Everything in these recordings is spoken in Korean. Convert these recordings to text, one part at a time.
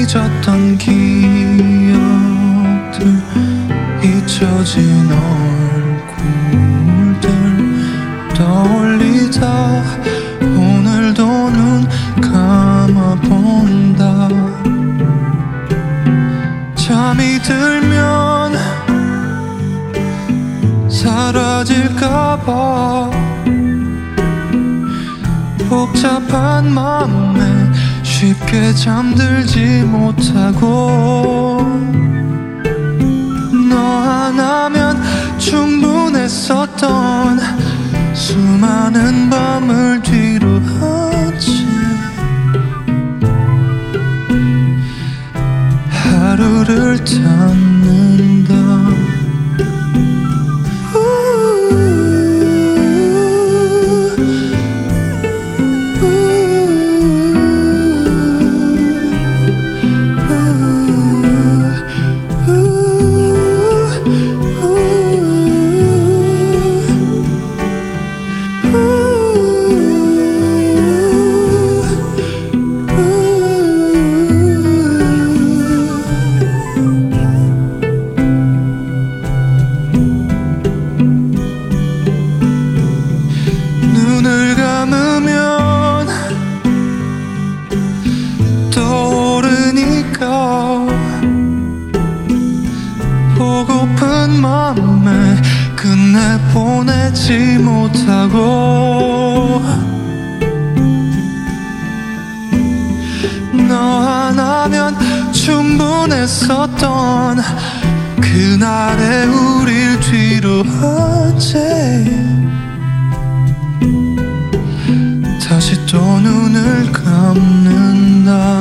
잊었던 기억들 잊혀진 얼굴들 떠올리다 오늘도 눈 감아본다. 잠이 들면 사라질까봐 복잡한 마음에 쉽게 잠들지 못하고 너 하나면 충분했었던 수많은 밤을 뒤로 하지. 하루를 담는 보내지 못하고 너 하나면 충분했었던 그날의 우릴 뒤로 하지 다시 또 눈을 감는다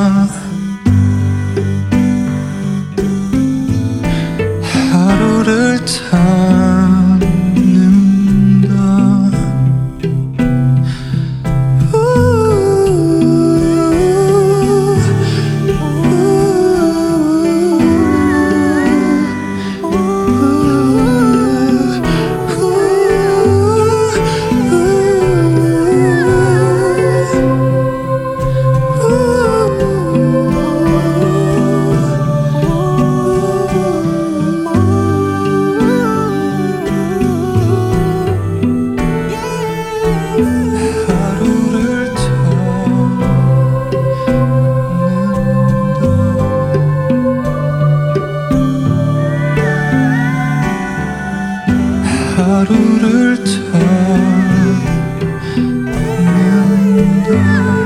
Oh.